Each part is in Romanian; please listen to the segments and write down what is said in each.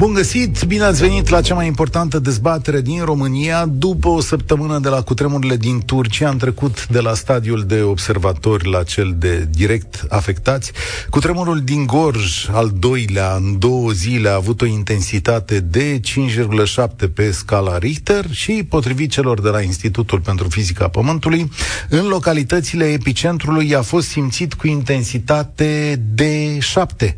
Bun găsit, bine ați venit la cea mai importantă dezbatere din România. După o săptămână de la cutremurile din Turcia, am trecut de la stadiul de observatori la cel de direct afectați. Cutremurul din Gorj, al doilea, în două zile, a avut o intensitate de 5,7 pe scala Richter și, potrivit celor de la Institutul pentru Fizica Pământului, în localitățile epicentrului a fost simțit cu intensitate de 7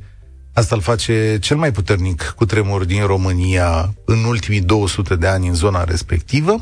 Asta îl face cel mai puternic cu tremur din România în ultimii 200 de ani în zona respectivă.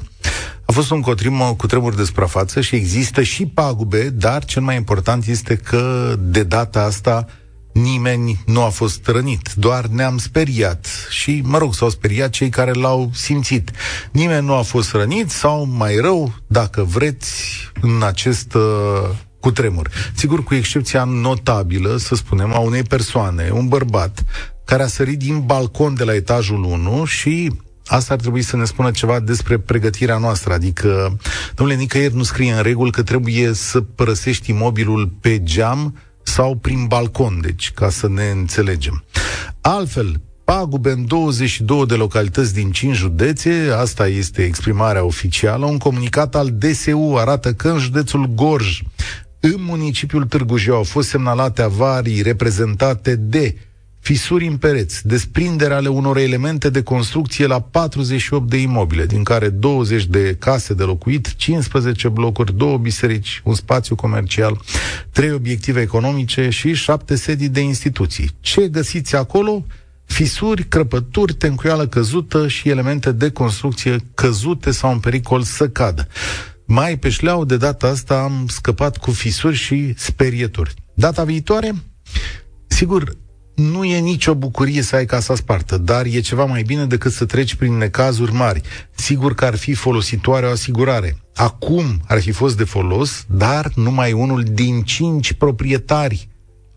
A fost un cotrim cu tremur de suprafață și există și pagube, dar cel mai important este că de data asta nimeni nu a fost rănit, doar ne-am speriat și, mă rog, s-au speriat cei care l-au simțit. Nimeni nu a fost rănit sau, mai rău, dacă vreți, în acest uh, cu tremur. Sigur, cu excepția notabilă, să spunem, a unei persoane, un bărbat, care a sărit din balcon de la etajul 1 și Asta ar trebui să ne spună ceva despre pregătirea noastră, adică, domnule, nicăieri nu scrie în regulă că trebuie să părăsești imobilul pe geam sau prin balcon, deci, ca să ne înțelegem. Altfel, pagube în 22 de localități din 5 județe, asta este exprimarea oficială, un comunicat al DSU arată că în județul Gorj în municipiul Târgu Jiu au fost semnalate avarii reprezentate de fisuri în pereți, desprindere ale unor elemente de construcție la 48 de imobile, din care 20 de case de locuit, 15 blocuri, două biserici, un spațiu comercial, trei obiective economice și șapte sedii de instituții. Ce găsiți acolo? Fisuri, crăpături, tencuială căzută și elemente de construcție căzute sau în pericol să cadă. Mai pe șleau, de data asta am scăpat cu fisuri și sperieturi. Data viitoare, sigur, nu e nicio bucurie să ai casa spartă, dar e ceva mai bine decât să treci prin necazuri mari. Sigur că ar fi folositoare o asigurare. Acum ar fi fost de folos, dar numai unul din cinci proprietari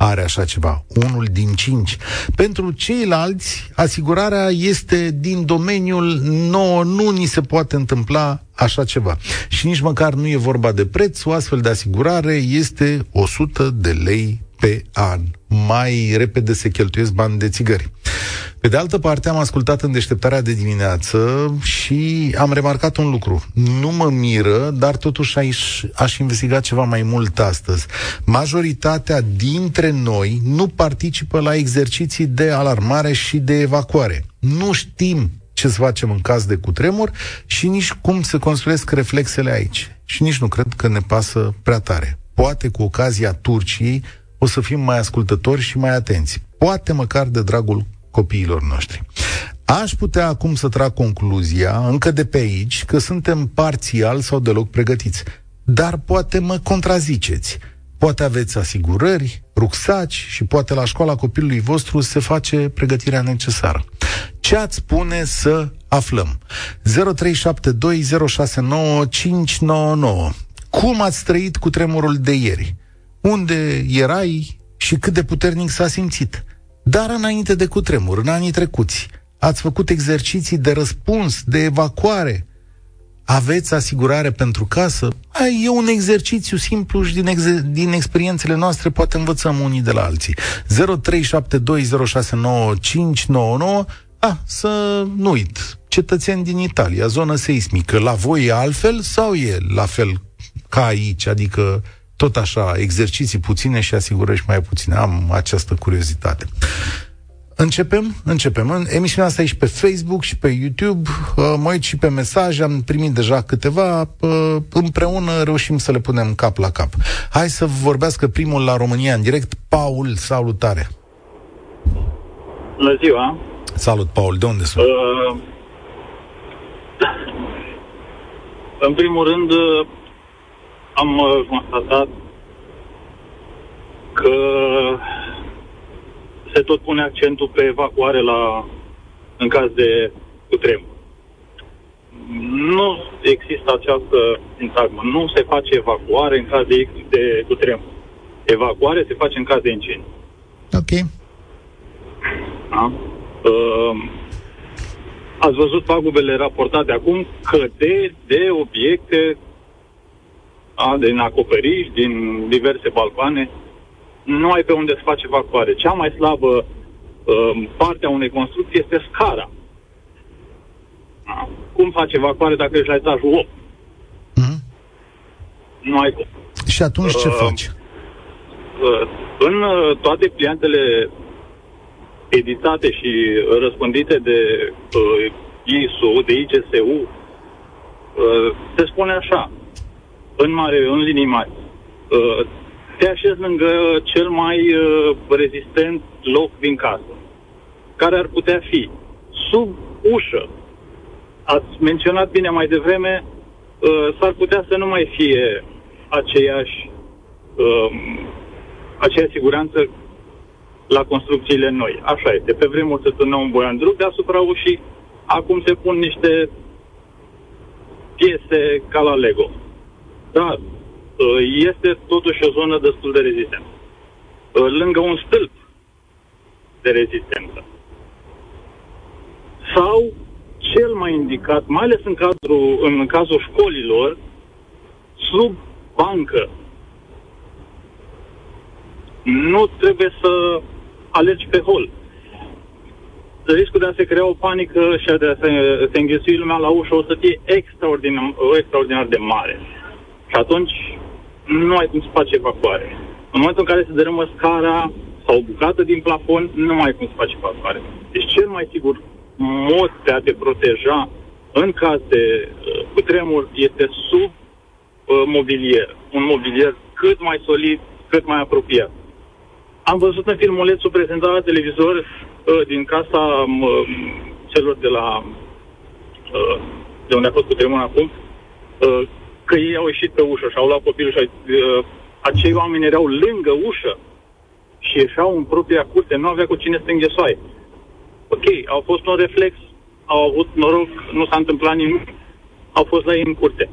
are așa ceva, unul din cinci. Pentru ceilalți, asigurarea este din domeniul nouă, nu ni se poate întâmpla așa ceva. Și nici măcar nu e vorba de preț, o astfel de asigurare este 100 de lei pe an. Mai repede se cheltuiesc bani de țigări. Pe de altă parte, am ascultat în deșteptarea de dimineață și am remarcat un lucru. Nu mă miră, dar totuși aș, aș investiga ceva mai mult astăzi. Majoritatea dintre noi nu participă la exerciții de alarmare și de evacuare. Nu știm ce să facem în caz de cutremur și nici cum se construiesc reflexele aici. Și nici nu cred că ne pasă prea tare. Poate cu ocazia Turciei o să fim mai ascultători și mai atenți. Poate măcar de dragul copiilor noștri. Aș putea acum să trag concluzia, încă de pe aici, că suntem parțial sau deloc pregătiți. Dar poate mă contraziceți. Poate aveți asigurări, rucsaci și poate la școala copilului vostru se face pregătirea necesară. Ce ați spune să aflăm? 0372069599 Cum ați trăit cu tremurul de ieri? Unde erai și cât de puternic s-a simțit? Dar înainte de cutremur, în anii trecuți, ați făcut exerciții de răspuns, de evacuare. Aveți asigurare pentru casă? Ai, e un exercițiu simplu și din, ex- din experiențele noastre poate învățăm unii de la alții. 0372069599 Ah, să nu uit. Cetățeni din Italia, zonă seismică, la voi e altfel sau e la fel ca aici? Adică tot așa, exerciții puține și asigurări mai puține. Am această curiozitate. Începem? Începem. În emisiunea asta e și pe Facebook și pe YouTube. Uh, mă uit și pe mesaje, am primit deja câteva. Uh, împreună reușim să le punem cap la cap. Hai să vorbească primul la România în direct. Paul, salutare! Bună ziua! Salut, Paul. De unde sunt? Uh, în primul rând, uh, am uh, constatat că se tot pune accentul pe evacuare la, în caz de cutremur. Nu există această sintagmă. Nu se face evacuare în caz de, de cutremur. Evacuare se face în caz de incendiu. Ok. Da? Uh, ați văzut pagubele raportate acum că de, de obiecte a, din acoperiș, din diverse balcoane, nu ai pe unde să faci evacuare. Cea mai slabă uh, parte a unei construcții este scara. A, cum faci evacuare dacă ești la etajul 8? Mm-hmm. Nu ai cum. Și atunci ce uh, faci? Uh, în uh, toate pliantele editate și răspândite de uh, ISU, de ICSU, uh, se spune așa, în mare, în linii mari, uh, te așezi lângă cel mai uh, rezistent loc din casă, care ar putea fi sub ușă. Ați menționat bine mai devreme, uh, s-ar putea să nu mai fie aceeași, uh, aceeași siguranță la construcțiile noi. Așa este. Pe vremuri se turnă un boiandruc deasupra ușii, acum se pun niște piese ca la Lego. Dar uh, este totuși o zonă destul de rezistentă. Uh, lângă un stâlp de rezistență. Sau cel mai indicat, mai ales în, cadru, în cazul școlilor, sub bancă. Nu trebuie să alergi pe hol. Riscul de a se crea o panică și de a se, se înghesui lumea la ușă o să fie extraordinar, extraordinar de mare. Și atunci nu ai cum să faci evacuare. În momentul în care se dărâmă scara sau o bucată din plafon, nu mai ai cum să faci evacuare. Deci cel mai sigur mod de a te proteja în caz de uh, cutremur este sub uh, mobilier. Un mobilier cât mai solid, cât mai apropiat. Am văzut în filmulețul prezentat la televizor uh, din casa uh, celor de la uh, de unde a fost cu tremur acum, uh, că ei au ieșit pe ușă și au luat copilul și uh, acei oameni erau lângă ușă și ieșeau în propria curte, nu avea cu cine să înghesoaie. Ok, au fost un reflex, au avut noroc, nu s-a întâmplat nimic, au fost la ei în curte.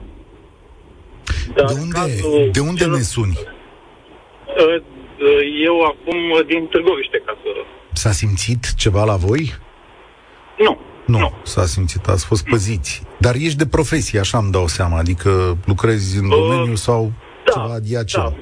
Dar de unde, de unde ne suni? Uh, Uh, eu acum uh, din Târgoviște, ca să... S-a simțit ceva la voi? Nu. Nu, nu. s-a simțit, ați fost păziți. Dar ești de profesie, așa îmi dau seama, adică lucrezi în uh, domeniu sau da, ceva adiacent. Da.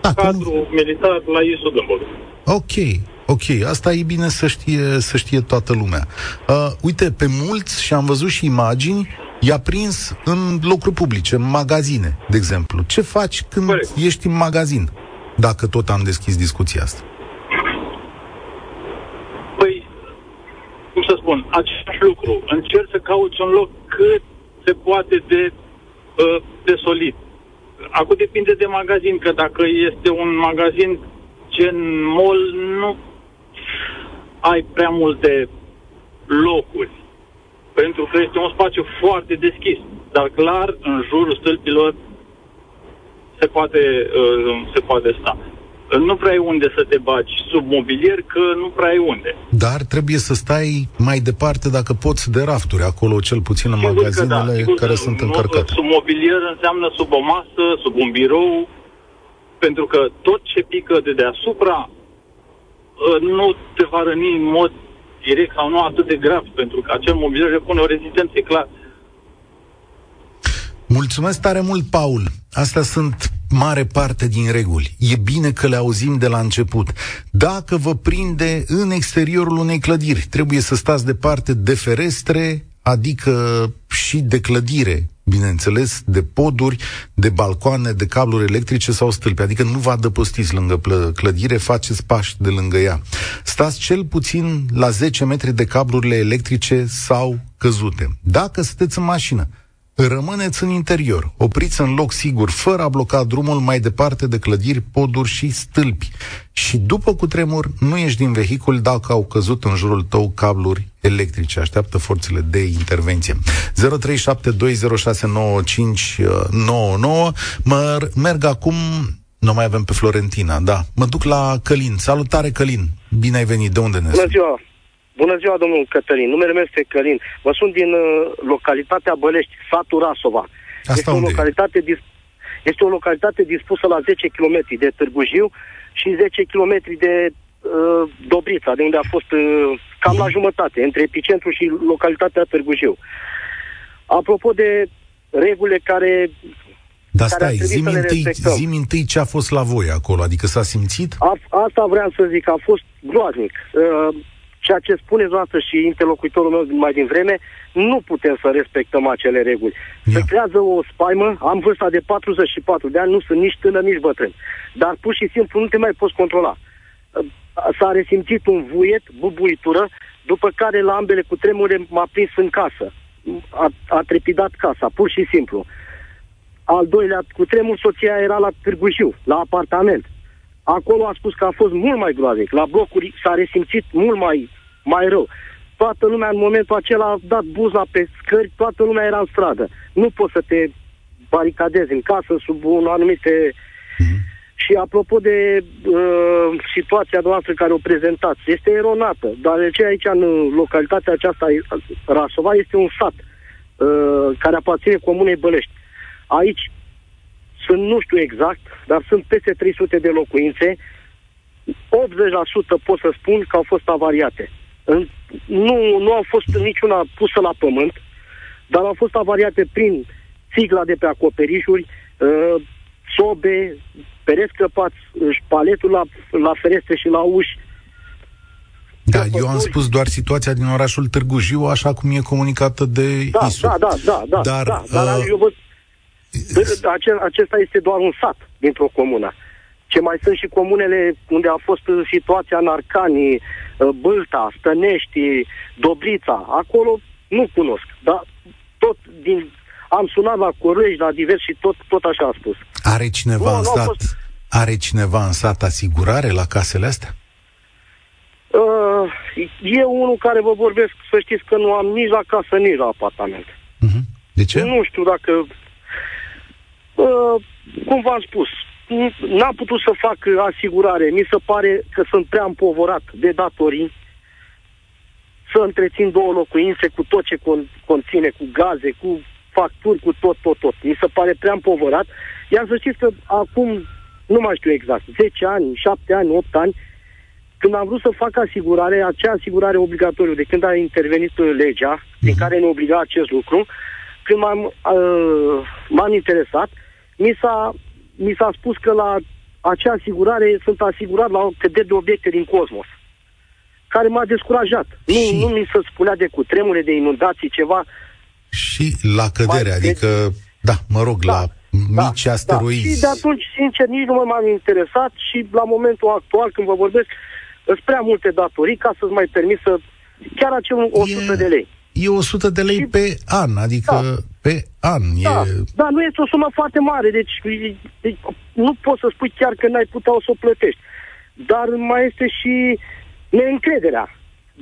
Da, Cadru cum... militar la ISU Gâmbol. Ok, ok, asta e bine să știe, să știe toată lumea. Uh, uite, pe mulți, și am văzut și imagini, i-a prins în locuri publice, în magazine, de exemplu. Ce faci când Corect. ești în magazin? dacă tot am deschis discuția asta? Păi, cum să spun, același lucru. Încerc să cauți un loc cât se poate de, uh, de solid. Acum depinde de magazin, că dacă este un magazin gen mall, nu ai prea multe locuri. Pentru că este un spațiu foarte deschis. Dar clar, în jurul stâlpilor se poate, uh, se poate sta. Nu prea ai unde să te bagi sub mobilier, că nu prea ai unde. Dar trebuie să stai mai departe, dacă poți, de rafturi, acolo cel puțin în sigur magazinele da, care sunt încărcate. Sub mobilier înseamnă sub o masă, sub un birou, pentru că tot ce pică de deasupra uh, nu te va răni în mod direct sau nu atât de grav, pentru că acel mobilier repune o rezistență, e clar. Mulțumesc tare mult, Paul. Astea sunt mare parte din reguli. E bine că le auzim de la început. Dacă vă prinde în exteriorul unei clădiri, trebuie să stați departe de ferestre, adică și de clădire, bineînțeles, de poduri, de balcoane, de cabluri electrice sau stâlpi. Adică nu vă adăpostiți lângă clădire, faceți pași de lângă ea. Stați cel puțin la 10 metri de cablurile electrice sau căzute. Dacă sunteți în mașină, Rămâneți în interior, opriți în loc sigur, fără a bloca drumul mai departe de clădiri, poduri și stâlpi. Și după cutremur, nu ieși din vehicul dacă au căzut în jurul tău cabluri electrice. Așteaptă forțele de intervenție. 0372069599. Mă merg acum, nu mai avem pe Florentina, da. Mă duc la Călin. Salutare, Călin. Bine ai venit. De unde ne Bună ziua. Bună ziua, domnul Cătălin. Numele meu este Călin. Vă sunt din uh, localitatea Bălești, satul Rasova. Asta este, unde? o localitate dis- este o localitate dispusă la 10 km de Târgu Jiu și 10 km de uh, Dobrița, de unde a fost uh, cam la jumătate, între epicentru și localitatea Târgu Jiu. Apropo de regulile care Dar stai, zi întâi, zi întâi ce a fost la voi acolo, adică s-a simțit? A, asta vreau să zic, a fost groaznic. Uh, ceea ce spuneți noastră și interlocutorul meu mai din vreme, nu putem să respectăm acele reguli. Ia. Se creează o spaimă, am vârsta de 44 de ani, nu sunt nici tânăr, nici bătrân. Dar pur și simplu nu te mai poți controla. S-a resimțit un vuiet, bubuitură, după care la ambele cu tremure m-a prins în casă. A, a trepidat casa, pur și simplu. Al doilea, cu tremur, soția era la Târgu Jiu, la apartament. Acolo a spus că a fost mult mai groaznic. La blocuri s-a resimțit mult mai, mai rău. Toată lumea în momentul acela a dat buza pe scări, toată lumea era în stradă. Nu poți să te baricadezi în casă sub un anumite... Mm-hmm. Și apropo de uh, situația noastră care o prezentați, este eronată, ce aici în localitatea aceasta, Rasova, este un sat uh, care aparține comunei Bălești. Aici sunt, nu știu exact, dar sunt peste 300 de locuințe. 80% pot să spun că au fost avariate. Nu, nu au fost niciuna pusă la pământ, dar au fost avariate prin țigla de pe acoperișuri, uh, sobe, pereți crăpați, paletul la, la ferestre și la uși. Da, eu am spus doar situația din orașul Târgu Jiu, așa cum e comunicată de da, ISU. Da, da, da, da. Dar, da, dar uh, eu văd, acesta este doar un sat dintr-o comună. Ce mai sunt și comunele unde a fost situația în Arcani, uh, Bâlta, Stănești, Dobrița. Acolo nu cunosc, dar tot din... Am sunat la Corlești, la divers și tot, tot așa a spus. Are cineva nu, în sat, fost... are cineva în sat asigurare la casele astea? Uh, eu unul care vă vorbesc, să știți că nu am nici la casă, nici la apartament. Uh-huh. De ce? Nu știu dacă Uh, cum v-am spus, n-am putut să fac asigurare. Mi se pare că sunt prea împovorat de datorii să întrețin două locuințe cu tot ce con- conține, cu gaze, cu facturi, cu tot, tot, tot. Mi se pare prea împovorat. Iar să știți că acum, nu mai știu exact, 10 ani, 7 ani, 8 ani, când am vrut să fac asigurare, acea asigurare obligatorie, de când a intervenit legea, uh-huh. din mhm. care ne obliga acest lucru, când m-am, uh, m-am interesat, mi s-a, mi s-a spus că la acea asigurare sunt asigurat la căderi de obiecte din cosmos, care m-a descurajat. Și... Nu, nu mi se spunea de cutremure, de inundații, ceva. Și la cădere, mai adică, de... da, mă rog, da, la da, mici da, asteroizi. Da. Și de atunci, sincer, nici nu m-am interesat și la momentul actual, când vă vorbesc, sunt prea multe datorii ca să-ți mai permis să chiar acel 100 e... de lei e 100 de lei și, pe an, adică da. pe an. Da, e... da, nu este o sumă foarte mare, deci, deci nu poți să spui chiar că n-ai putea o să o plătești. Dar mai este și neîncrederea.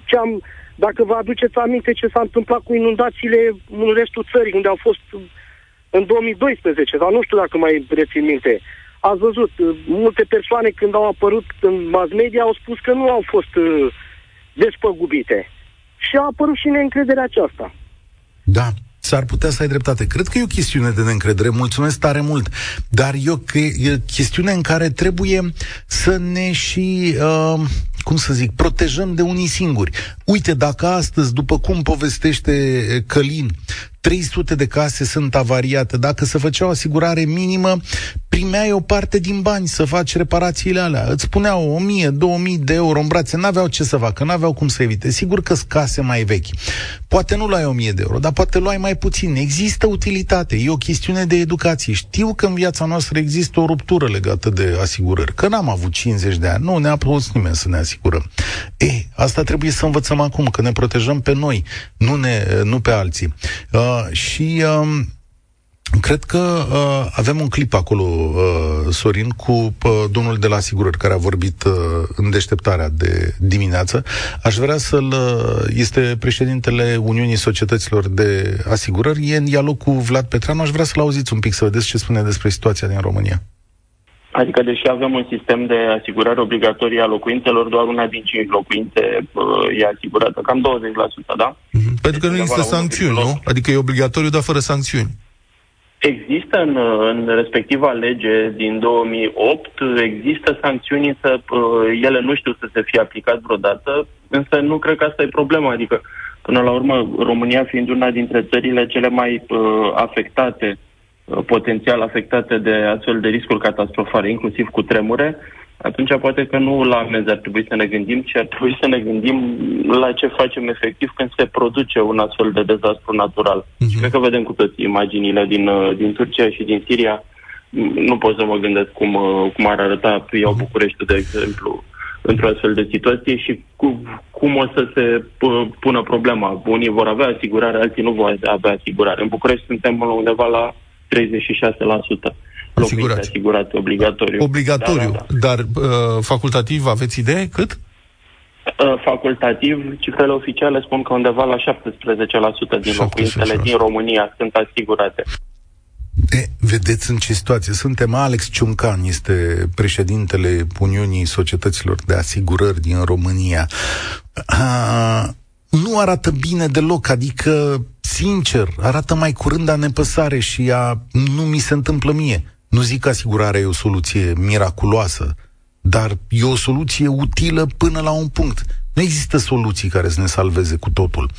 Ce am, dacă vă aduceți aminte ce s-a întâmplat cu inundațiile în restul țării, unde au fost în 2012, sau nu știu dacă mai rețin minte, ați văzut, multe persoane când au apărut în mass media au spus că nu au fost uh, despăgubite și a apărut și neîncrederea aceasta. Da, S-ar putea să ai dreptate. Cred că e o chestiune de neîncredere. Mulțumesc tare mult. Dar e o e chestiune în care trebuie să ne și, uh, cum să zic, protejăm de unii singuri. Uite, dacă astăzi, după cum povestește Călin, 300 de case sunt avariate. Dacă se făcea o asigurare minimă, primeai o parte din bani să faci reparațiile alea. Îți spuneau 1000, 2000 de euro în brațe, n-aveau ce să facă, n-aveau cum să evite. Sigur că case mai vechi. Poate nu luai 1000 de euro, dar poate luai mai puțin. Există utilitate, e o chestiune de educație. Știu că în viața noastră există o ruptură legată de asigurări, că n-am avut 50 de ani, nu ne-a pus nimeni să ne asigurăm. E, asta trebuie să învățăm acum, că ne protejăm pe noi, nu, ne, nu pe alții. Uh, Uh, și uh, Cred că uh, avem un clip acolo, uh, Sorin, cu uh, domnul de la asigurări care a vorbit uh, în deșteptarea de dimineață. Aș vrea să-l... Uh, este președintele Uniunii Societăților de Asigurări, e în dialog cu Vlad Petreanu. Aș vrea să-l auziți un pic, să vedeți ce spune despre situația din România. Adică, deși avem un sistem de asigurare obligatorie a locuințelor, doar una din cinci locuințe uh, e asigurată, cam 20%, da? Mm-hmm. Pentru că nu există sancțiuni, nu? Adică e obligatoriu, dar fără sancțiuni. Există în, în respectiva lege din 2008, există sancțiuni, însă uh, ele nu știu să se fie aplicat vreodată, însă nu cred că asta e problema, adică până la urmă România fiind una dintre țările cele mai uh, afectate potențial afectate de astfel de riscuri catastrofale, inclusiv cu tremure, atunci poate că nu la amenzi ar trebui să ne gândim, ci ar trebui să ne gândim la ce facem efectiv când se produce un astfel de dezastru natural. Uh-huh. cred că vedem cu toți imaginile din, uh, din Turcia și din Siria. Nu pot să mă gândesc cum, uh, cum ar arăta iau mhm. București, de exemplu, într-o astfel de situație și cu, cum o să se pună problema. Unii vor avea asigurare, alții nu vor avea asigurare. În București suntem undeva la 36% Asigurat. asigurat obligatoriu. Obligatoriu, da, da, da. dar uh, facultativ aveți idee cât? Uh, facultativ, cifrele oficiale spun că undeva la 17% din locuințele din România sunt asigurate. E, vedeți în ce situație suntem. Alex Ciuncan este președintele Uniunii Societăților de Asigurări din România. A, nu arată bine deloc, adică, sincer, arată mai curând a nepăsare și a nu mi se întâmplă mie. Nu zic că asigurarea e o soluție miraculoasă, dar e o soluție utilă până la un punct. Nu există soluții care să ne salveze cu totul.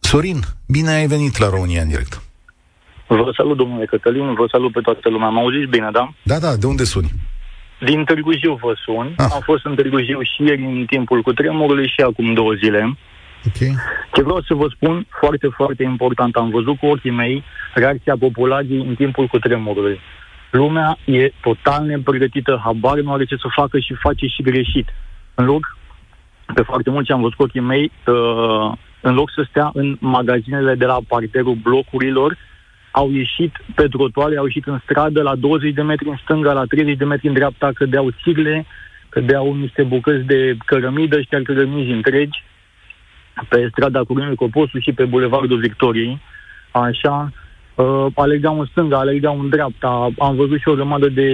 Sorin, bine ai venit la România în direct. Vă salut, domnule Cătălin, vă salut pe toată lumea. Mă auziți bine, da? Da, da, de unde suni? Din Târgu Jiu vă sun. Ah. Am fost în Târgu Jiu și ieri în timpul cu tremurului și acum două zile. Okay. Ce vreau să vă spun, foarte, foarte important, am văzut cu ochii mei reacția populației în timpul cu tremurului. Lumea e total nepregătită, habar nu are ce să facă și face și greșit. În loc, pe foarte mult ce am văzut cu ochii mei, uh, în loc să stea în magazinele de la parterul blocurilor, au ieșit pe trotuare, au ieșit în stradă la 20 de metri în stânga, la 30 de metri în dreapta, cădeau țigle, cădeau niște bucăți de cărămidă și chiar cărămizi întregi pe strada Curinului Coposu și pe Bulevardul Victoriei. Așa, uh, alergau în stânga, alergau în dreapta. Am văzut și o grămadă de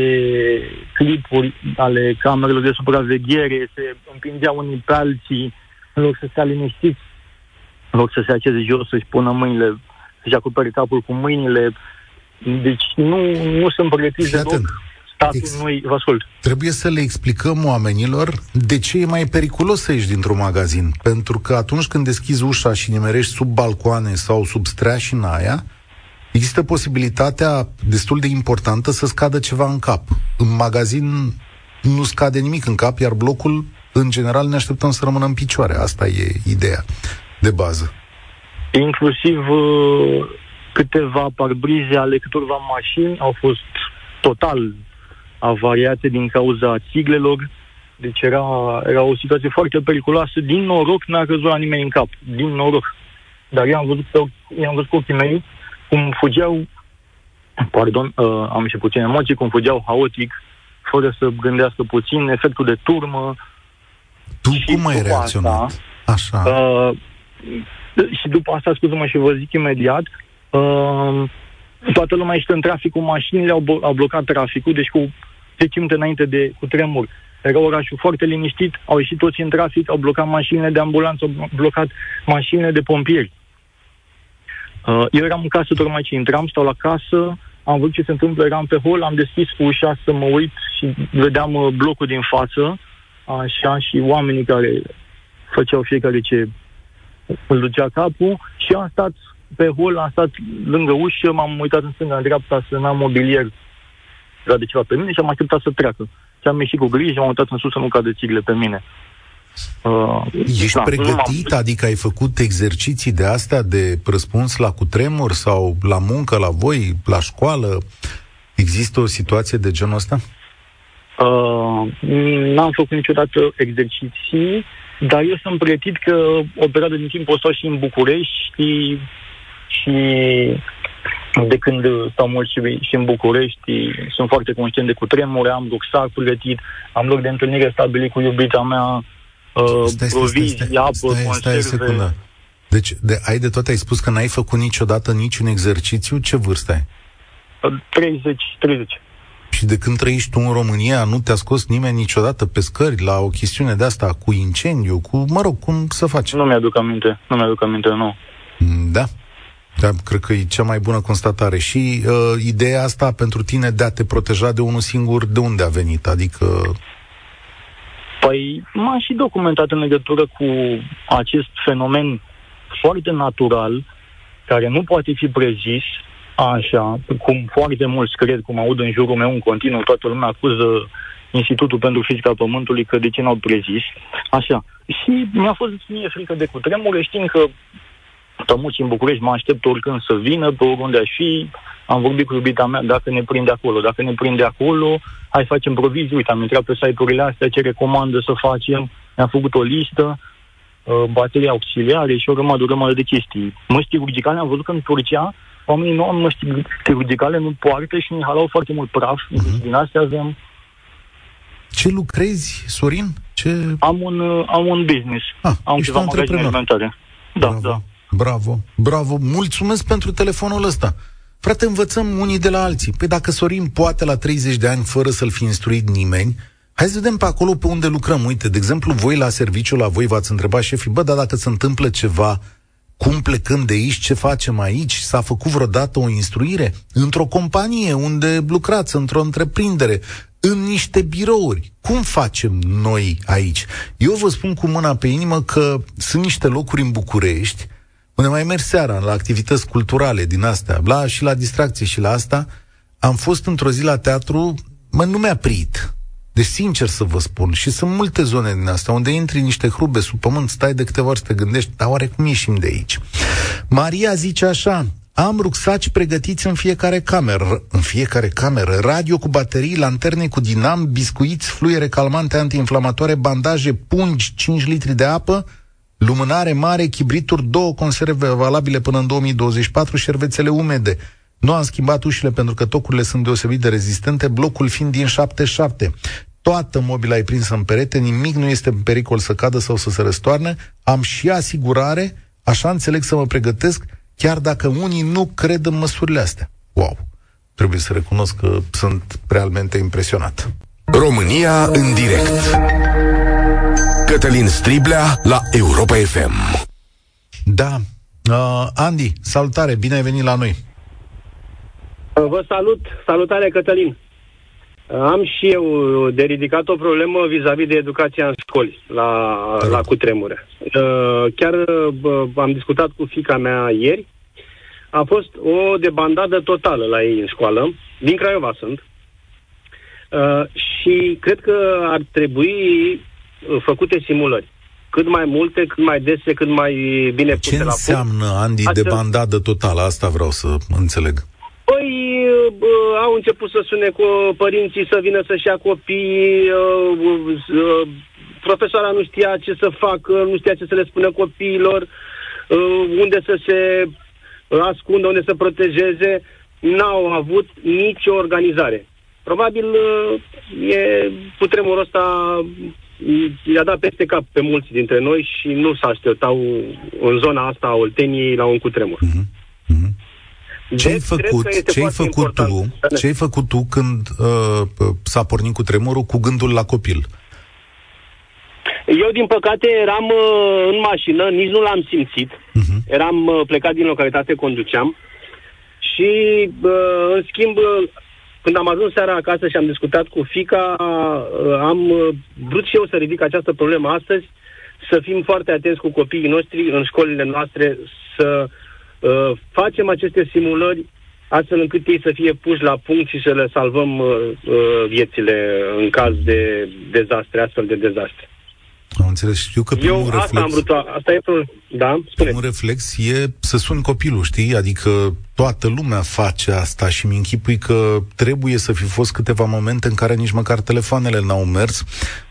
clipuri ale camerelor de supraveghere, se împingeau unii pe alții, în loc să stea liniștiți, în loc să se aceze jos, să-și pună mâinile, să-și acopere capul cu mâinile. Deci nu, nu sunt pregătiți deloc statul Ex- nu vă ascult. Trebuie să le explicăm oamenilor de ce e mai periculos să ieși dintr-un magazin. Pentru că atunci când deschizi ușa și nimerești sub balcoane sau sub streașina aia, există posibilitatea destul de importantă să scadă ceva în cap. În magazin nu scade nimic în cap, iar blocul, în general, ne așteptăm să rămână în picioare. Asta e ideea de bază. Inclusiv uh, câteva parbrize ale câtorva mașini au fost total avariate din cauza țiglelor. Deci era, era o situație foarte periculoasă. Din noroc n-a căzut la nimeni în cap. Din noroc. Dar eu am văzut, pe, i-am văzut cu ochii mei cum fugeau, pardon, uh, am și puține emoții, cum fugeau haotic, fără să gândească puțin, efectul de turmă. Tu și cum ai reacționat? Asta, Așa. Uh, și după asta, scuze-mă și vă zic imediat, uh, toată lumea este în trafic cu mașinile, au, au blocat traficul, deci cu 10 minute înainte de cu tremur. Era orașul foarte liniștit, au ieșit toți în trafic, au blocat mașinile de ambulanță, au blocat mașinile de pompieri. Uh, eu eram în casă tocmai ce intram, stau la casă, am văzut ce se întâmplă, eram pe hol, am deschis ușa să mă uit și vedeam uh, blocul din față, așa, și oamenii care făceau fiecare ce îl ducea capul și am stat pe hol, am stat lângă ușă, m-am uitat în stânga, în dreapta să n-am mobilier era de ceva pe mine și am așteptat să treacă. Și am ieșit cu grijă și am uitat în sus să nu cadă țigle pe mine. Uh, Ești da, pregătit? Adică ai făcut exerciții de astea de răspuns la cutremur sau la muncă, la voi, la școală? Există o situație de genul ăsta? Uh, n-am făcut niciodată exerciții, dar eu sunt pregătit că o perioadă din timp o stau și în București și de când stau mult și, și în București, sunt foarte conștient de cutremure, am rucsac pregătit, am loc de întâlnire stabilit cu iubita mea, uh, stai, provizii, stai, stai, apă, stai, conserve. Stai secundă. Deci, de, ai de toate ai spus că n-ai făcut niciodată niciun exercițiu? Ce vârstă ai? 30, 30. Și de când trăiești tu în România, nu te-a scos nimeni niciodată pe scări la o chestiune de asta cu incendiu, cu, mă rog, cum să faci? Nu mi-aduc aminte, nu mi-aduc aminte, nu. Da, da, cred că e cea mai bună constatare. Și uh, ideea asta pentru tine de a te proteja de unul singur, de unde a venit? Adică... Păi m-am și documentat în legătură cu acest fenomen foarte natural, care nu poate fi prezis, Așa, cum foarte mulți cred, cum aud în jurul meu în continuu, toată lumea acuză Institutul pentru Fizica Pământului că de ce n-au prezis. Așa. Și mi-a fost mie frică de cutremure, știind că tămuci în București, mă aștept oricând să vină, pe oriunde aș fi, am vorbit cu iubita mea, dacă ne prinde acolo, dacă ne prinde acolo, hai facem provizii, uite, am intrat pe site-urile astea, ce recomandă să facem, mi-am făcut o listă, uh, baterii auxiliare și o grămadă, o grămadă de chestii. Măști chirurgicale, am văzut că în Turcia oamenii nu au măști chirurgicale, nu poartă și ne halau foarte mult praf, uh-huh. din astea avem ce lucrezi, Sorin? Ce... Am un, uh, am un business. Ah, am ești antreprenor. alimentare. Da, bravo, da. Bravo, bravo. Mulțumesc pentru telefonul ăsta. Frate, învățăm unii de la alții. Păi dacă Sorin poate la 30 de ani fără să-l fi instruit nimeni, hai să vedem pe acolo pe unde lucrăm. Uite, de exemplu, voi la serviciu, la voi v-ați întrebat șefii, bă, dar dacă se întâmplă ceva, cum plecăm de aici, ce facem aici? S-a făcut vreodată o instruire? Într-o companie unde lucrați, într-o întreprindere, în niște birouri. Cum facem noi aici? Eu vă spun cu mâna pe inimă că sunt niște locuri în București unde mai merg seara la activități culturale din astea, la, și la distracție și la asta. Am fost într-o zi la teatru, mă, nu mi-a prit. Deci, sincer să vă spun, și sunt multe zone din astea unde intri în niște hrube sub pământ, stai de câteva ori să te gândești, dar oare cum ieșim de aici? Maria zice așa, am rucsaci pregătiți în fiecare cameră, în fiecare cameră, radio cu baterii, lanterne cu dinam, biscuiți, fluiere calmante antiinflamatoare, bandaje, pungi, 5 litri de apă, lumânare mare, chibrituri, două conserve valabile până în 2024, șervețele umede. Nu am schimbat ușile pentru că tocurile sunt deosebit de rezistente, blocul fiind din 77. Toată mobila e prinsă în perete, nimic nu este în pericol să cadă sau să se răstoarne. Am și asigurare, așa înțeleg să mă pregătesc, chiar dacă unii nu cred în măsurile astea. Wow! Trebuie să recunosc că sunt realmente impresionat. România în direct. Cătălin Striblea la Europa FM. Da. Uh, Andy, salutare, bine ai venit la noi. Vă salut, salutare Cătălin. Am și eu de ridicat o problemă vis-a-vis de educația în școli, la, la cutremure. Uh, chiar uh, am discutat cu fica mea ieri. A fost o debandadă totală la ei în școală. Din Craiova sunt. Uh, și cred că ar trebui făcute simulări. Cât mai multe, cât mai dese, cât mai bine puse Ce la punct. Ce înseamnă, Andy, Astfel... de bandadă totală? Asta vreau să înțeleg. Păi bă, au început să sune cu părinții să vină să-și ia copii, uh, uh, profesoara nu știa ce să facă, nu știa ce să le spună copiilor, uh, unde să se ascundă, unde să protejeze, n-au avut nicio organizare. Probabil uh, e cutremurul ăsta i-a dat peste cap pe mulți dintre noi și nu s-a așteptau în zona asta a Olteniei la un cutremur. Mm-hmm. Ce ai făcut, ce ai făcut tu, ce ai făcut tu când uh, s-a pornit cu tremurul cu gândul la copil? Eu, din păcate, eram uh, în mașină, nici nu l-am simțit. Uh-huh. Eram uh, plecat din localitate, conduceam. Și, uh, în schimb, uh, când am ajuns seara acasă și am discutat cu fica, uh, am uh, vrut și eu să ridic această problemă astăzi, să fim foarte atenți cu copiii noștri în școlile noastre, să uh, facem aceste simulări astfel încât ei să fie puși la punct și să le salvăm uh, uh, viețile în caz de dezastre, astfel de dezastre. Am înțeles. Știu că primul Eu reflex... asta am vrut, asta e primul, da, spune. Primul reflex e să sun copilul, știi? Adică toată lumea face asta și mi închipui că trebuie să fi fost câteva momente în care nici măcar telefoanele n-au mers.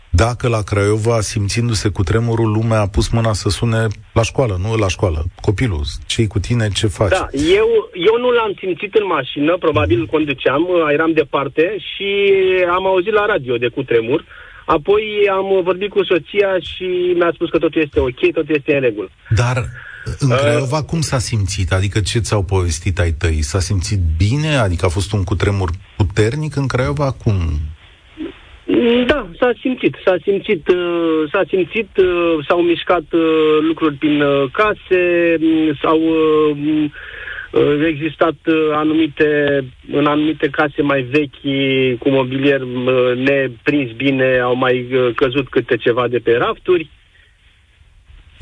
Dacă la Craiova, simțindu-se cu tremurul, lumea a pus mâna să sune la școală, nu la școală. Copilul, ce cu tine, ce faci? Da, eu, eu nu l-am simțit în mașină, probabil mm. conduceam, eram departe și am auzit la radio de cutremur. Uh, Apoi am vorbit cu soția și mi-a spus că totul este ok, totul este în regulă. Dar în uh, Craiova uh, cum s-a simțit? Adică ce ți-au povestit ai tăi? S-a simțit bine? Adică a fost un cutremur puternic în Craiova? Cum? Da, s-a simțit, s-a simțit, uh, s-a simțit, uh, s-au mișcat lucruri prin case, s-au Uh, existat uh, anumite, în anumite case mai vechi cu mobilier uh, neprins bine, au mai căzut câte ceva de pe rafturi.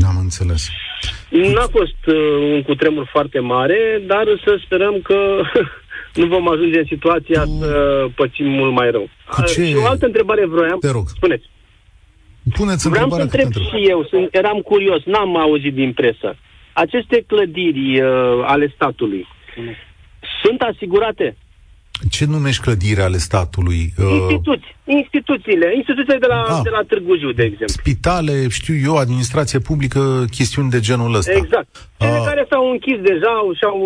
Am înțeles. N-a fost uh, un cutremur foarte mare, dar să sperăm că nu vom ajunge în situația Tu- să pățim mult mai rău. Cu ce- Și o altă întrebare vroiam. Te rog. Spuneți. Puneți Vreau să întrebarea cât întreb întreb. și eu, sunt, eram curios, n-am auzit din presă. Aceste clădiri uh, ale statului sunt asigurate? Ce numești clădire ale statului? Uh, Instituții, instituțiile, instituțiile de la, Ah. de la Târgu Jiu, de exemplu. spitale, știu eu, administrație publică, chestiuni de genul ăsta. Exact. Cele Ah. care s-au închis deja și-au,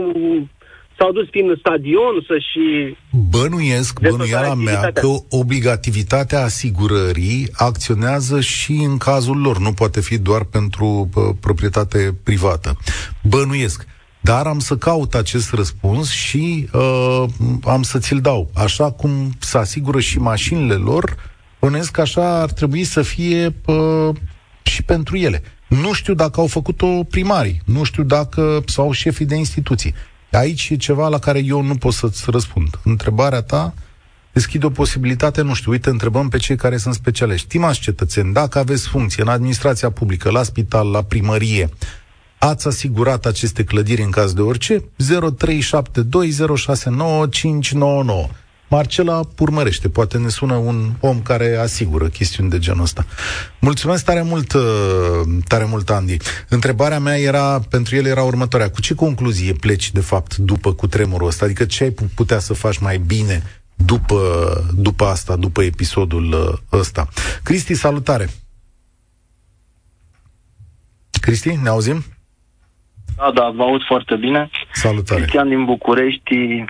s-au dus prin stadion să-și... Bănuiesc, Desfășoară bănuiala mea, activitatea. că obligativitatea asigurării acționează și în cazul lor, nu poate fi doar pentru uh, proprietate privată. Bănuiesc. Dar am să caut acest răspuns și uh, am să ți-l dau. Așa cum se asigură și mașinile lor, bănuiesc că așa ar trebui să fie uh, și pentru ele. Nu știu dacă au făcut-o primarii, nu știu dacă sau șefii de instituții. Aici e ceva la care eu nu pot să-ți răspund. Întrebarea ta deschide o posibilitate, nu știu, uite, întrebăm pe cei care sunt specialiști. Stimați cetățeni, dacă aveți funcție în administrația publică, la spital, la primărie, ați asigurat aceste clădiri în caz de orice? 0372069599. Marcela urmărește, poate ne sună un om care asigură chestiuni de genul ăsta. Mulțumesc tare mult, uh, tare mult, Andy. Întrebarea mea era, pentru el era următoarea. Cu ce concluzie pleci, de fapt, după cutremurul ăsta? Adică ce ai pu- putea să faci mai bine după, după asta, după episodul uh, ăsta? Cristi, salutare! Cristi, ne auzim? Da, da, vă aud foarte bine. Salutare! Cristian din București.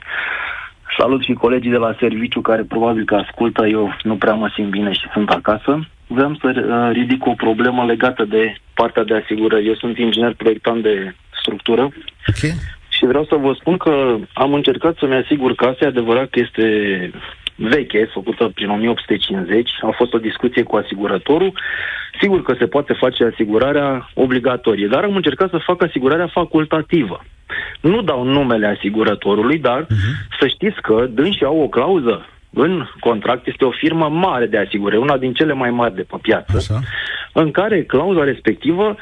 Salut și colegii de la serviciu care probabil că ascultă. Eu nu prea mă simt bine și sunt acasă. Vreau să uh, ridic o problemă legată de partea de asigurări. Eu sunt inginer proiectant de structură Ok? și vreau să vă spun că am încercat să-mi asigur casa. E adevărat că este veche, făcută prin 1850. A fost o discuție cu asigurătorul. Sigur că se poate face asigurarea obligatorie, dar am încercat să fac asigurarea facultativă. Nu dau numele asigurătorului, dar uh-huh. să știți că dânsii au o clauză în contract, este o firmă mare de asigurări, una din cele mai mari de pe piață, Așa. în care clauza respectivă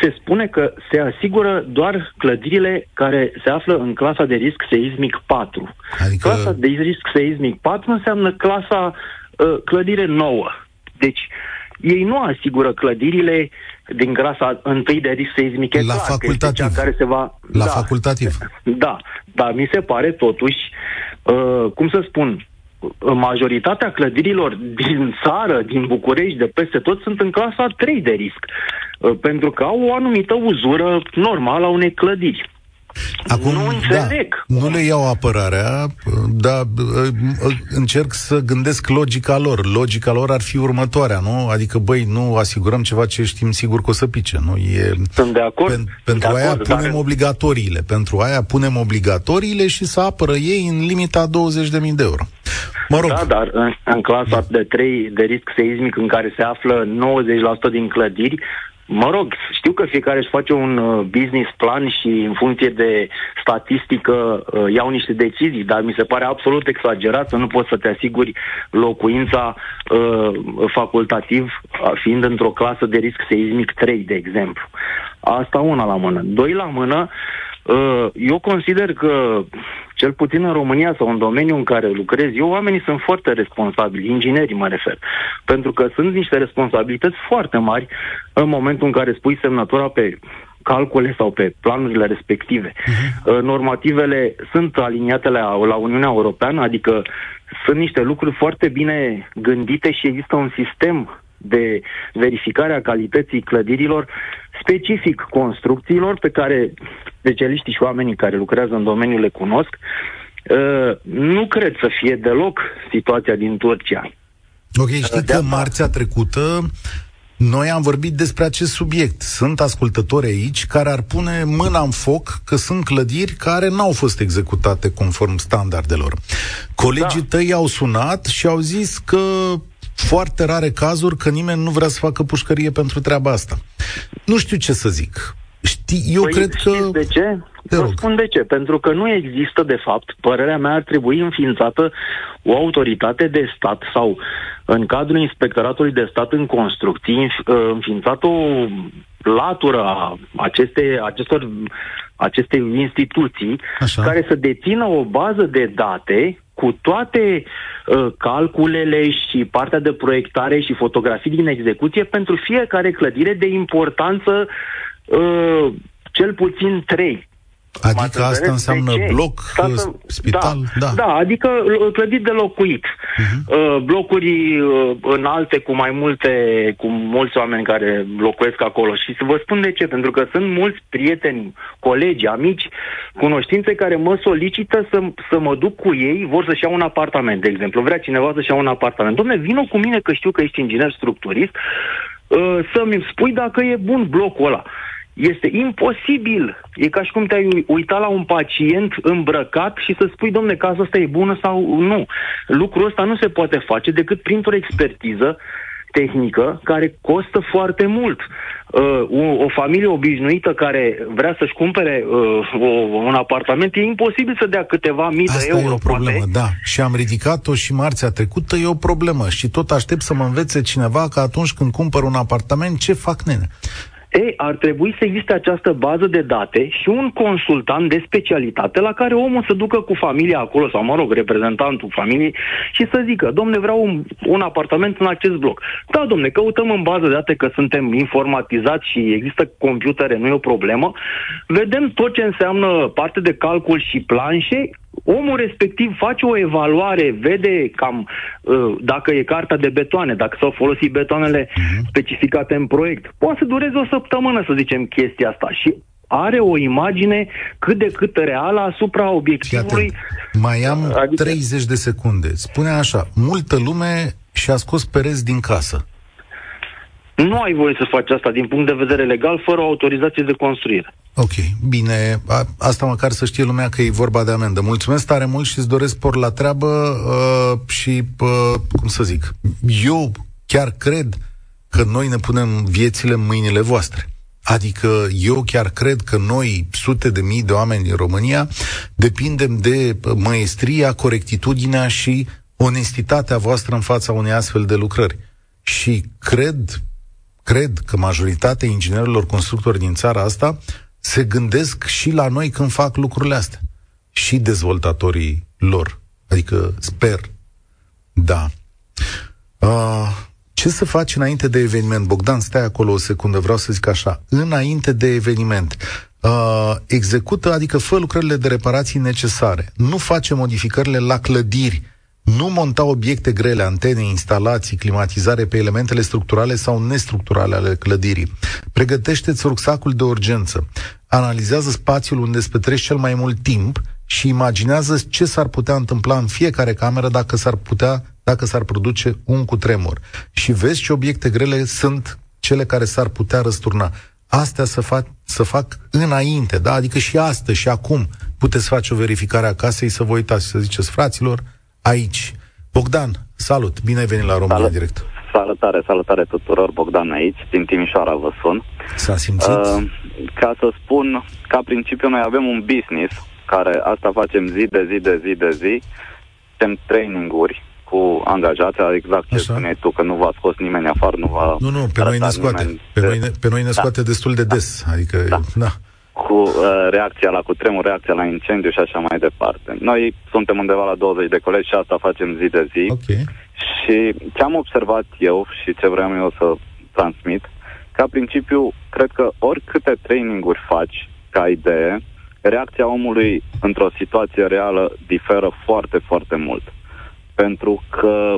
se spune că se asigură doar clădirile care se află în clasa de risc seismic 4. Adică- Clasa de risc seismic 4 înseamnă clasa uh, clădire nouă. Deci, ei nu asigură clădirile din grasa întâi de risc seismic. E La clar că este facultativ. cea care se va... La da, facultativ. da, dar mi se pare totuși, uh, cum să spun, uh, majoritatea clădirilor din țară, din București, de peste tot, sunt în clasa 3 de risc. Uh, pentru că au o anumită uzură normală a unei clădiri. Acum, Nu înțeleg. Da, nu le iau apărarea, dar uh, încerc să gândesc logica lor. Logica lor ar fi următoarea, nu? Adică, băi, nu asigurăm ceva ce știm sigur că o să pice, nu? E... Sunt de acord. Pen, sunt pentru de aia acord, punem dar- obligatoriile. Pentru aia punem obligatoriile și să apără ei în limita 20.000 de euro. Mă rog, Da, dar în, în clasa de 3 de risc seismic în care se află 90% din clădiri, mă rog, știu că fiecare își face un uh, business plan și în funcție de statistică uh, iau niște decizii, dar mi se pare absolut exagerat să nu poți să te asiguri locuința uh, facultativ uh, fiind într-o clasă de risc seismic 3, de exemplu. Asta una la mână. Doi la mână, Uh, Eu consider că, cel puțin în România sau în domeniul în care lucrez eu, oamenii sunt foarte responsabili, inginerii mă refer, pentru că sunt niște responsabilități foarte mari în momentul în care spui semnătura pe calcule sau pe planurile respective. Uh, Normativele sunt aliniate la, la Uniunea Europeană, adică sunt niște lucruri foarte bine gândite și există un sistem de verificare a calității clădirilor specific construcțiilor pe care specialiștii și oamenii care lucrează în domeniul le cunosc. Uh, nu cred să fie deloc situația din Turcia. ok, știi de că asta- marțea trecută noi am vorbit despre acest subiect. Sunt ascultători aici care ar pune mâna în foc că sunt clădiri care n-au fost executate conform standardelor. Colegii Da. tăi au sunat și au zis că foarte rare cazuri că nimeni nu vrea să facă pușcărie pentru treaba asta. Nu știu ce să zic. Știi, eu Păi, cred că... știți de ce? Te Vă rog. spun de ce. Pentru că nu există, de fapt, părerea mea, ar trebui înființată o autoritate de stat sau în cadrul Inspectoratului de Stat în Construcții, uh, înființat o latură a aceste, acestor, acestei instituții Așa. care să dețină o bază de date cu toate uh, calculele și partea de proiectare și fotografii din execuție pentru fiecare clădire de importanță uh, cel puțin 3. Adică asta înseamnă bloc, să, spital, da, da. Da, adică clădit de locuit. Uh-huh. Blocuri uh, înalte cu mai multe, cu mulți oameni care locuiesc acolo. Și să vă spun de ce, pentru că sunt mulți prieteni, colegi, amici, cunoștințe care mă solicită să, să mă duc cu ei, vor să-și iau un apartament, de exemplu. Vrea cineva să-și ia un apartament. Domne, vină cu mine că știu că ești inginer structurist, uh, să-mi spui dacă e bun blocul ăla. Este imposibil. E ca și cum te-ai uita la un pacient îmbrăcat și să spui, domne, casa asta e bună sau nu. Lucrul ăsta nu se poate face decât printr-o expertiză tehnică care costă foarte mult. Uh, o, o familie obișnuită care vrea să-și cumpere uh, o, un apartament, e imposibil să dea câteva mii Asta de euro. e o problemă, poate. da. Și am ridicat-o și marțea trecută, e o problemă. Și tot aștept să mă învețe cineva că atunci când cumpăr un apartament, ce fac nene? Ei, ar trebui să existe această bază de date și un consultant de specialitate la care omul să ducă cu familia acolo, sau mă rog, reprezentantul familiei, și să zică, domne, vreau un, un apartament în acest bloc. Da, domne, căutăm în bază de date că suntem informatizați și există computere, nu e o problemă. Vedem tot ce înseamnă parte de calcul și planșe, omul respectiv face o evaluare, vede cam uh, dacă e carta de betoane, dacă s-au folosit betoanele uh-huh. specificate în proiect. Poate să dureze o săptămână, să zicem, chestia asta. Și are o imagine cât de cât reală asupra obiectivului. Mai am adică... 30 de secunde. Spune așa, multă lume și-a scos perezi din casă. Nu ai voie să faci asta din punct de vedere legal fără o autorizație de construire. Ok, bine, a, asta măcar să știe lumea că e vorba de amendă. Mulțumesc tare mult și îți doresc por la treabă uh, și, uh, cum să zic, eu chiar cred că noi ne punem viețile în mâinile voastre. Adică eu chiar cred că noi, sute de mii de oameni din România, depindem de maestria, corectitudinea și onestitatea voastră în fața unei astfel de lucrări. Și cred, cred că majoritatea inginerilor constructori din țara asta se gândesc și la noi când fac lucrurile astea. Și dezvoltatorii lor. Adică sper. Da. Uh, ce să faci înainte de eveniment? Bogdan, stai acolo o secundă, vreau să zic așa. Înainte de eveniment, uh, execută, adică fă lucrările de reparații necesare. Nu face modificările la clădiri. Nu monta obiecte grele, antene, instalații, climatizare pe elementele structurale sau nestructurale ale clădirii. Pregătește-ți rucsacul de urgență. Analizează spațiul unde îți petreci cel mai mult timp și imaginează ce s-ar putea întâmpla în fiecare cameră dacă s-ar putea dacă s-ar produce un cutremur. Și vezi ce obiecte grele sunt cele care s-ar putea răsturna. Astea să fac, să fac înainte, da? Adică și astăzi și acum puteți face o verificare a casei să vă uitați și să ziceți, fraților, aici. Bogdan, salut, bine ai venit la România salut. Direct. Salutare, salutare tuturor, Bogdan aici, din Timișoara vă sun. S-a simțit? Uh, ca să spun, ca principiu noi avem un business, care asta facem zi de zi de zi de zi, suntem training-uri cu angajați, adică exact ce Așa. spuneai tu, că nu v-a scos nimeni afară, nu va Nu, nu, pe noi ne scoate. Pe, noi ne, pe noi ne da. scoate da. destul de des, da. adică, da. da cu uh, reacția la cutremur, reacția la incendiu și așa mai departe. Noi suntem undeva la 20 de colegi și asta facem zi de zi. Okay. Și ce am observat eu și ce vreau eu să transmit, ca principiu, cred că oricâte traininguri faci ca idee, reacția omului într-o situație reală diferă foarte, foarte mult. Pentru că,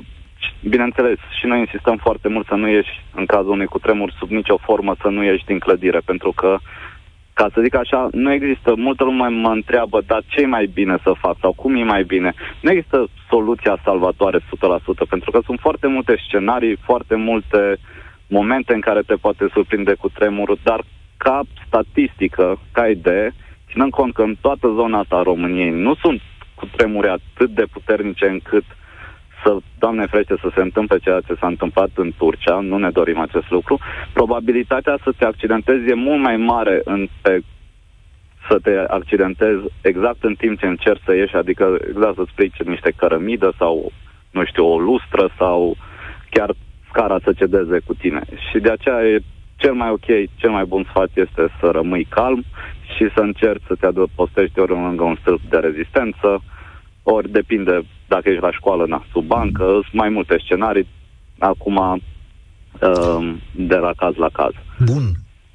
bineînțeles, și noi insistăm foarte mult să nu ieși în cazul unui cutremur sub nicio formă să nu ieși din clădire, pentru că ca să zic așa, nu există, multă lume mă întreabă, dar ce e mai bine să fac sau cum e mai bine? Nu există soluția salvatoare 100%, pentru că sunt foarte multe scenarii, foarte multe momente în care te poate surprinde cu tremurul, dar ca statistică, ca idee, ținând cont că în toată zona asta a României nu sunt cu tremure atât de puternice încât să, Doamne frește, să se întâmple ceea ce s-a întâmplat în Turcia, nu ne dorim acest lucru, probabilitatea să te accidentezi e mult mai mare în, pe, să te accidentezi exact în timp ce încerci să ieși, adică exact să-ți plici niște cărămidă sau, nu știu, o lustră sau chiar scara să cedeze cu tine. Și de aceea e cel mai ok, cel mai bun sfat este să rămâi calm și să încerci să te adăpostești ori lângă un stâlp de rezistență, ori depinde dacă ești la școală, na, sub bancă, sunt mai multe scenarii, acum uh, de la caz la caz. Bun.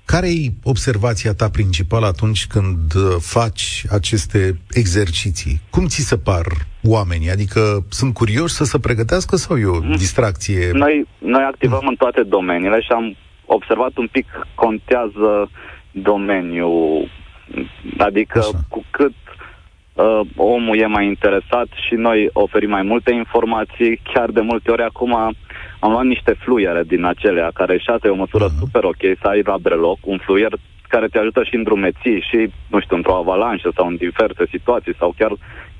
Care e observația ta principală atunci când uh, faci aceste exerciții? Cum ți se par oamenii? Adică sunt curioși să se pregătească sau e o mm. distracție? Noi, noi activăm mm. în toate domeniile și am observat un pic contează domeniul, adică Așa. cu cât uh, omul e mai interesat și noi oferim mai multe informații, chiar de multe ori acum am luat niște fluiere din acelea, care și asta e o măsură uh-huh. super ok, să ai la breloc un fluier care te ajută și în drumeții și, nu știu, într-o avalanșă sau în diverse situații sau chiar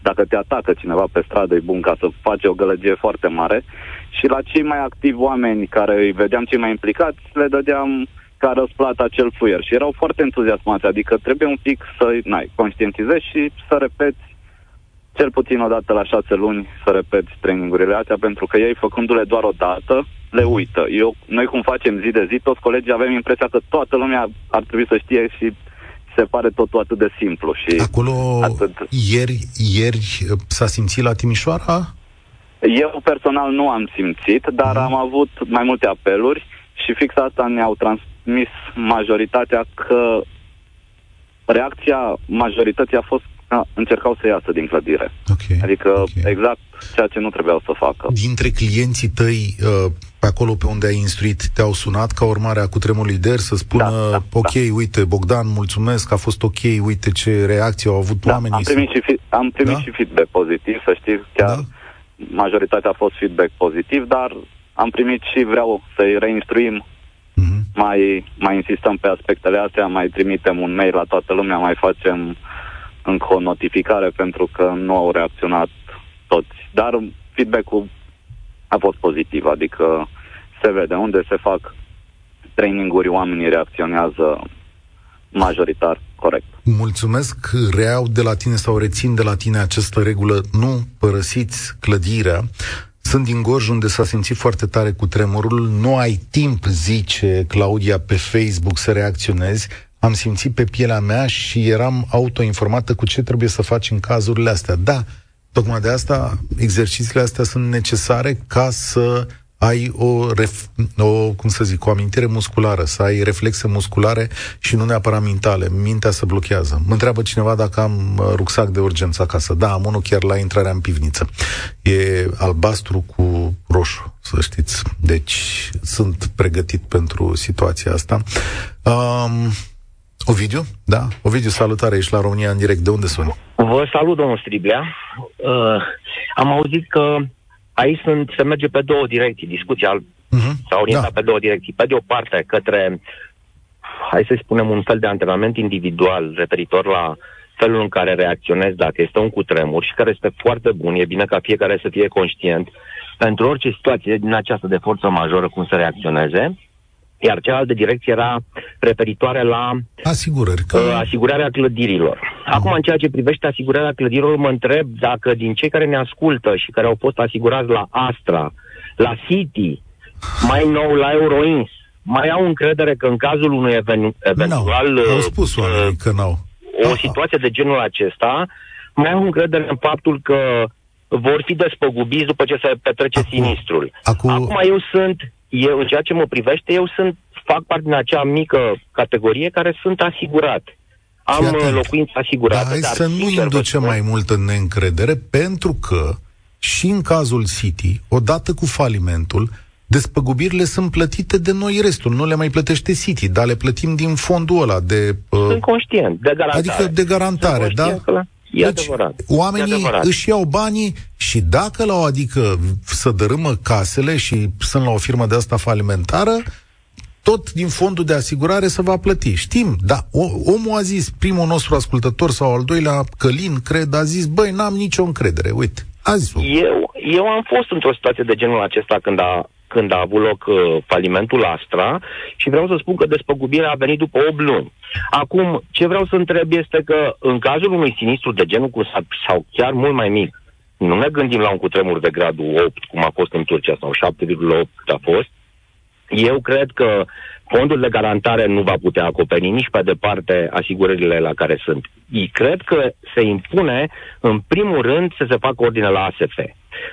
dacă te atacă cineva pe stradă, e bun ca să faci o gălăgie foarte mare. Și la cei mai activi oameni care îi vedeam cei mai implicați, le dădeam ca răsplată acel fluier. Și erau foarte entuziasmați, adică trebuie un pic să n-ai, conștientizezi și să repeți cel puțin o dată la șase luni să repeți trainingurile astea, pentru că ei, făcându-le doar o dată, le uită. Eu, noi cum facem zi de zi, toți colegii avem impresia că toată lumea ar trebui să știe și se pare totul atât de simplu. Și Acolo, atât... ieri, ieri s-a simțit la Timișoara? Eu personal nu am simțit, dar mm. am avut mai multe apeluri și fix asta ne-au transmis majoritatea că reacția majorității a fost a, încercau să iasă din clădire. Okay. Adică okay. exact ceea ce nu trebuiau să facă. Dintre clienții tăi, uh, pe acolo pe unde ai instruit, te-au sunat ca urmare a cutremurului de să spună, da, da, ok, da. uite, Bogdan, mulțumesc, a fost ok, uite ce reacție au avut da, oamenii. Am primit, și, fi- am primit da? și feedback pozitiv, să știți, chiar da? majoritatea a fost feedback pozitiv, dar am primit și vreau să-i reinstruim mm-hmm. Mai, mai insistăm pe aspectele astea, mai trimitem un mail la toată lumea, mai facem încă o notificare pentru că nu au reacționat toți. Dar feedback-ul a fost pozitiv, adică se vede unde se fac traininguri, oamenii reacționează majoritar corect. Mulțumesc, reau de la tine sau rețin de la tine această regulă, nu părăsiți clădirea. Sunt din Gorj unde s-a simțit foarte tare cu tremurul, nu ai timp, zice Claudia pe Facebook, să reacționezi, am simțit pe pielea mea și eram autoinformată cu ce trebuie să faci în cazurile astea. Da, tocmai de asta exercițiile astea sunt necesare ca să ai o, ref, o, cum să zic, o amintire musculară, să ai reflexe musculare și nu neapărat mentale. Mintea se blochează. Mă întreabă cineva dacă am uh, rucsac de urgență acasă. Da, am unul chiar la intrarea în pivniță. E albastru cu roșu, să știți. Deci sunt pregătit pentru situația asta. Um, Ovidiu? Da. Ovidiu, salutare, ești la România în direct. De unde suni? Vă salut, domnul Striblea. Uh, am auzit că aici sunt, se merge pe două direcții. Discuția uh-huh. s-a orientat da. pe două direcții. Pe de o parte, către, hai să spunem, un fel de antrenament individual referitor la felul în care reacționezi dacă este un cutremur și care este foarte bun. E bine ca fiecare să fie conștient pentru orice situație din această de forță majoră cum să reacționeze iar cealaltă direcție era referitoare la Asigurări, că... uh, asigurarea clădirilor. Acum, în ceea ce privește asigurarea clădirilor, mă întreb dacă din cei care ne ascultă și care au fost asigurați la Astra, la City, mai nou la Euroins, mai au încredere că în cazul unui even- eventual... No, au spus oamenii uh, că n-au. O Aha. situație de genul acesta, mai au încredere în faptul că vor fi despăgubiți după ce se petrece acum, sinistrul. Acum... Acum eu sunt eu, în ceea ce mă privește, eu sunt, fac parte din acea mică categorie care sunt asigurat. Am atent. locuință asigurată. Da, hai dar să nu inducem mai mult în neîncredere, pentru că și în cazul City, odată cu falimentul, despăgubirile sunt plătite de noi restul. Nu le mai plătește City, dar le plătim din fondul ăla de... Uh, sunt conștient, de garantare. Adică de garantare, da? Că E deci, adevărat. Oamenii e adevărat. își iau banii și dacă la o adică să dărâmă casele și sunt la o firmă de asta falimentară, tot din fondul de asigurare se va plăti. Știm, dar omul a zis, primul nostru ascultător sau al doilea, Călin, cred, a zis, băi, n-am nicio încredere, uite, a zis eu, eu am fost într-o situație de genul acesta când a când a avut loc uh, falimentul Astra și vreau să spun că despăgubirea a venit după 8 luni. Acum, ce vreau să întreb este că în cazul unui sinistru de genul cu sau chiar mult mai mic, nu ne gândim la un cutremur de gradul 8, cum a fost în Turcia, sau 7,8 cât a fost, eu cred că fondul de garantare nu va putea acoperi nici pe departe asigurările la care sunt. Eu cred că se impune, în primul rând, să se facă ordine la ASF.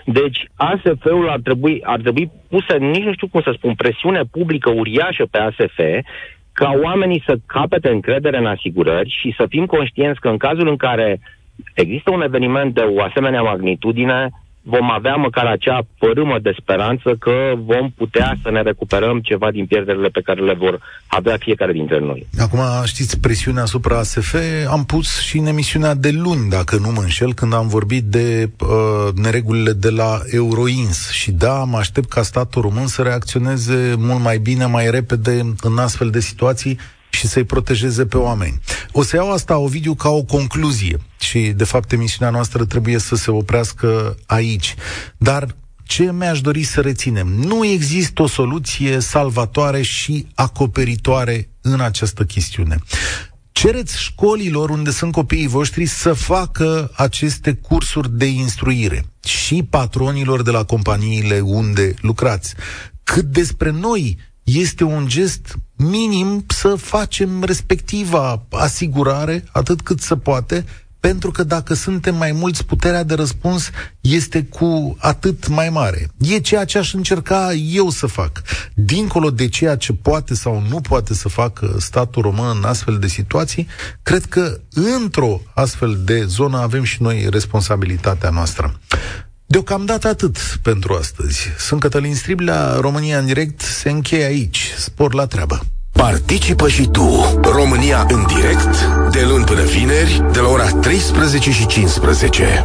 Deci ASF-ul ar trebui, ar trebui pusă, nici nu știu cum să spun, presiune publică uriașă pe ASF ca oamenii să capete încredere în asigurări și să fim conștienți că în cazul în care există un eveniment de o asemenea magnitudine, vom avea măcar acea părâmă de speranță că vom putea să ne recuperăm ceva din pierderile pe care le vor avea fiecare dintre noi. Acum, știți, presiunea asupra ASF am pus și în emisiunea de luni, dacă nu mă înșel, când am vorbit de uh, neregulile de la Euroins. Și da, mă aștept ca statul român să reacționeze mult mai bine, mai repede în astfel de situații și să-i protejeze pe oameni. O să iau asta, Ovidiu, ca o concluzie și, de fapt, emisiunea noastră trebuie să se oprească aici. Dar ce mi-aș dori să reținem? Nu există o soluție salvatoare și acoperitoare în această chestiune. Cereți școlilor unde sunt copiii voștri să facă aceste cursuri de instruire și patronilor de la companiile unde lucrați. Cât despre noi, este un gest minim să facem respectiva asigurare atât cât se poate, pentru că dacă suntem mai mulți, puterea de răspuns este cu atât mai mare. E ceea ce aș încerca eu să fac. Dincolo de ceea ce poate sau nu poate să facă statul român în astfel de situații, cred că într-o astfel de zonă avem și noi responsabilitatea noastră. Deocamdată atât pentru astăzi. Sunt Cătălin Striblea, România în direct se încheie aici. Spor la treabă. Participă și tu, România în direct, de luni până vineri, de la ora 13 și 15.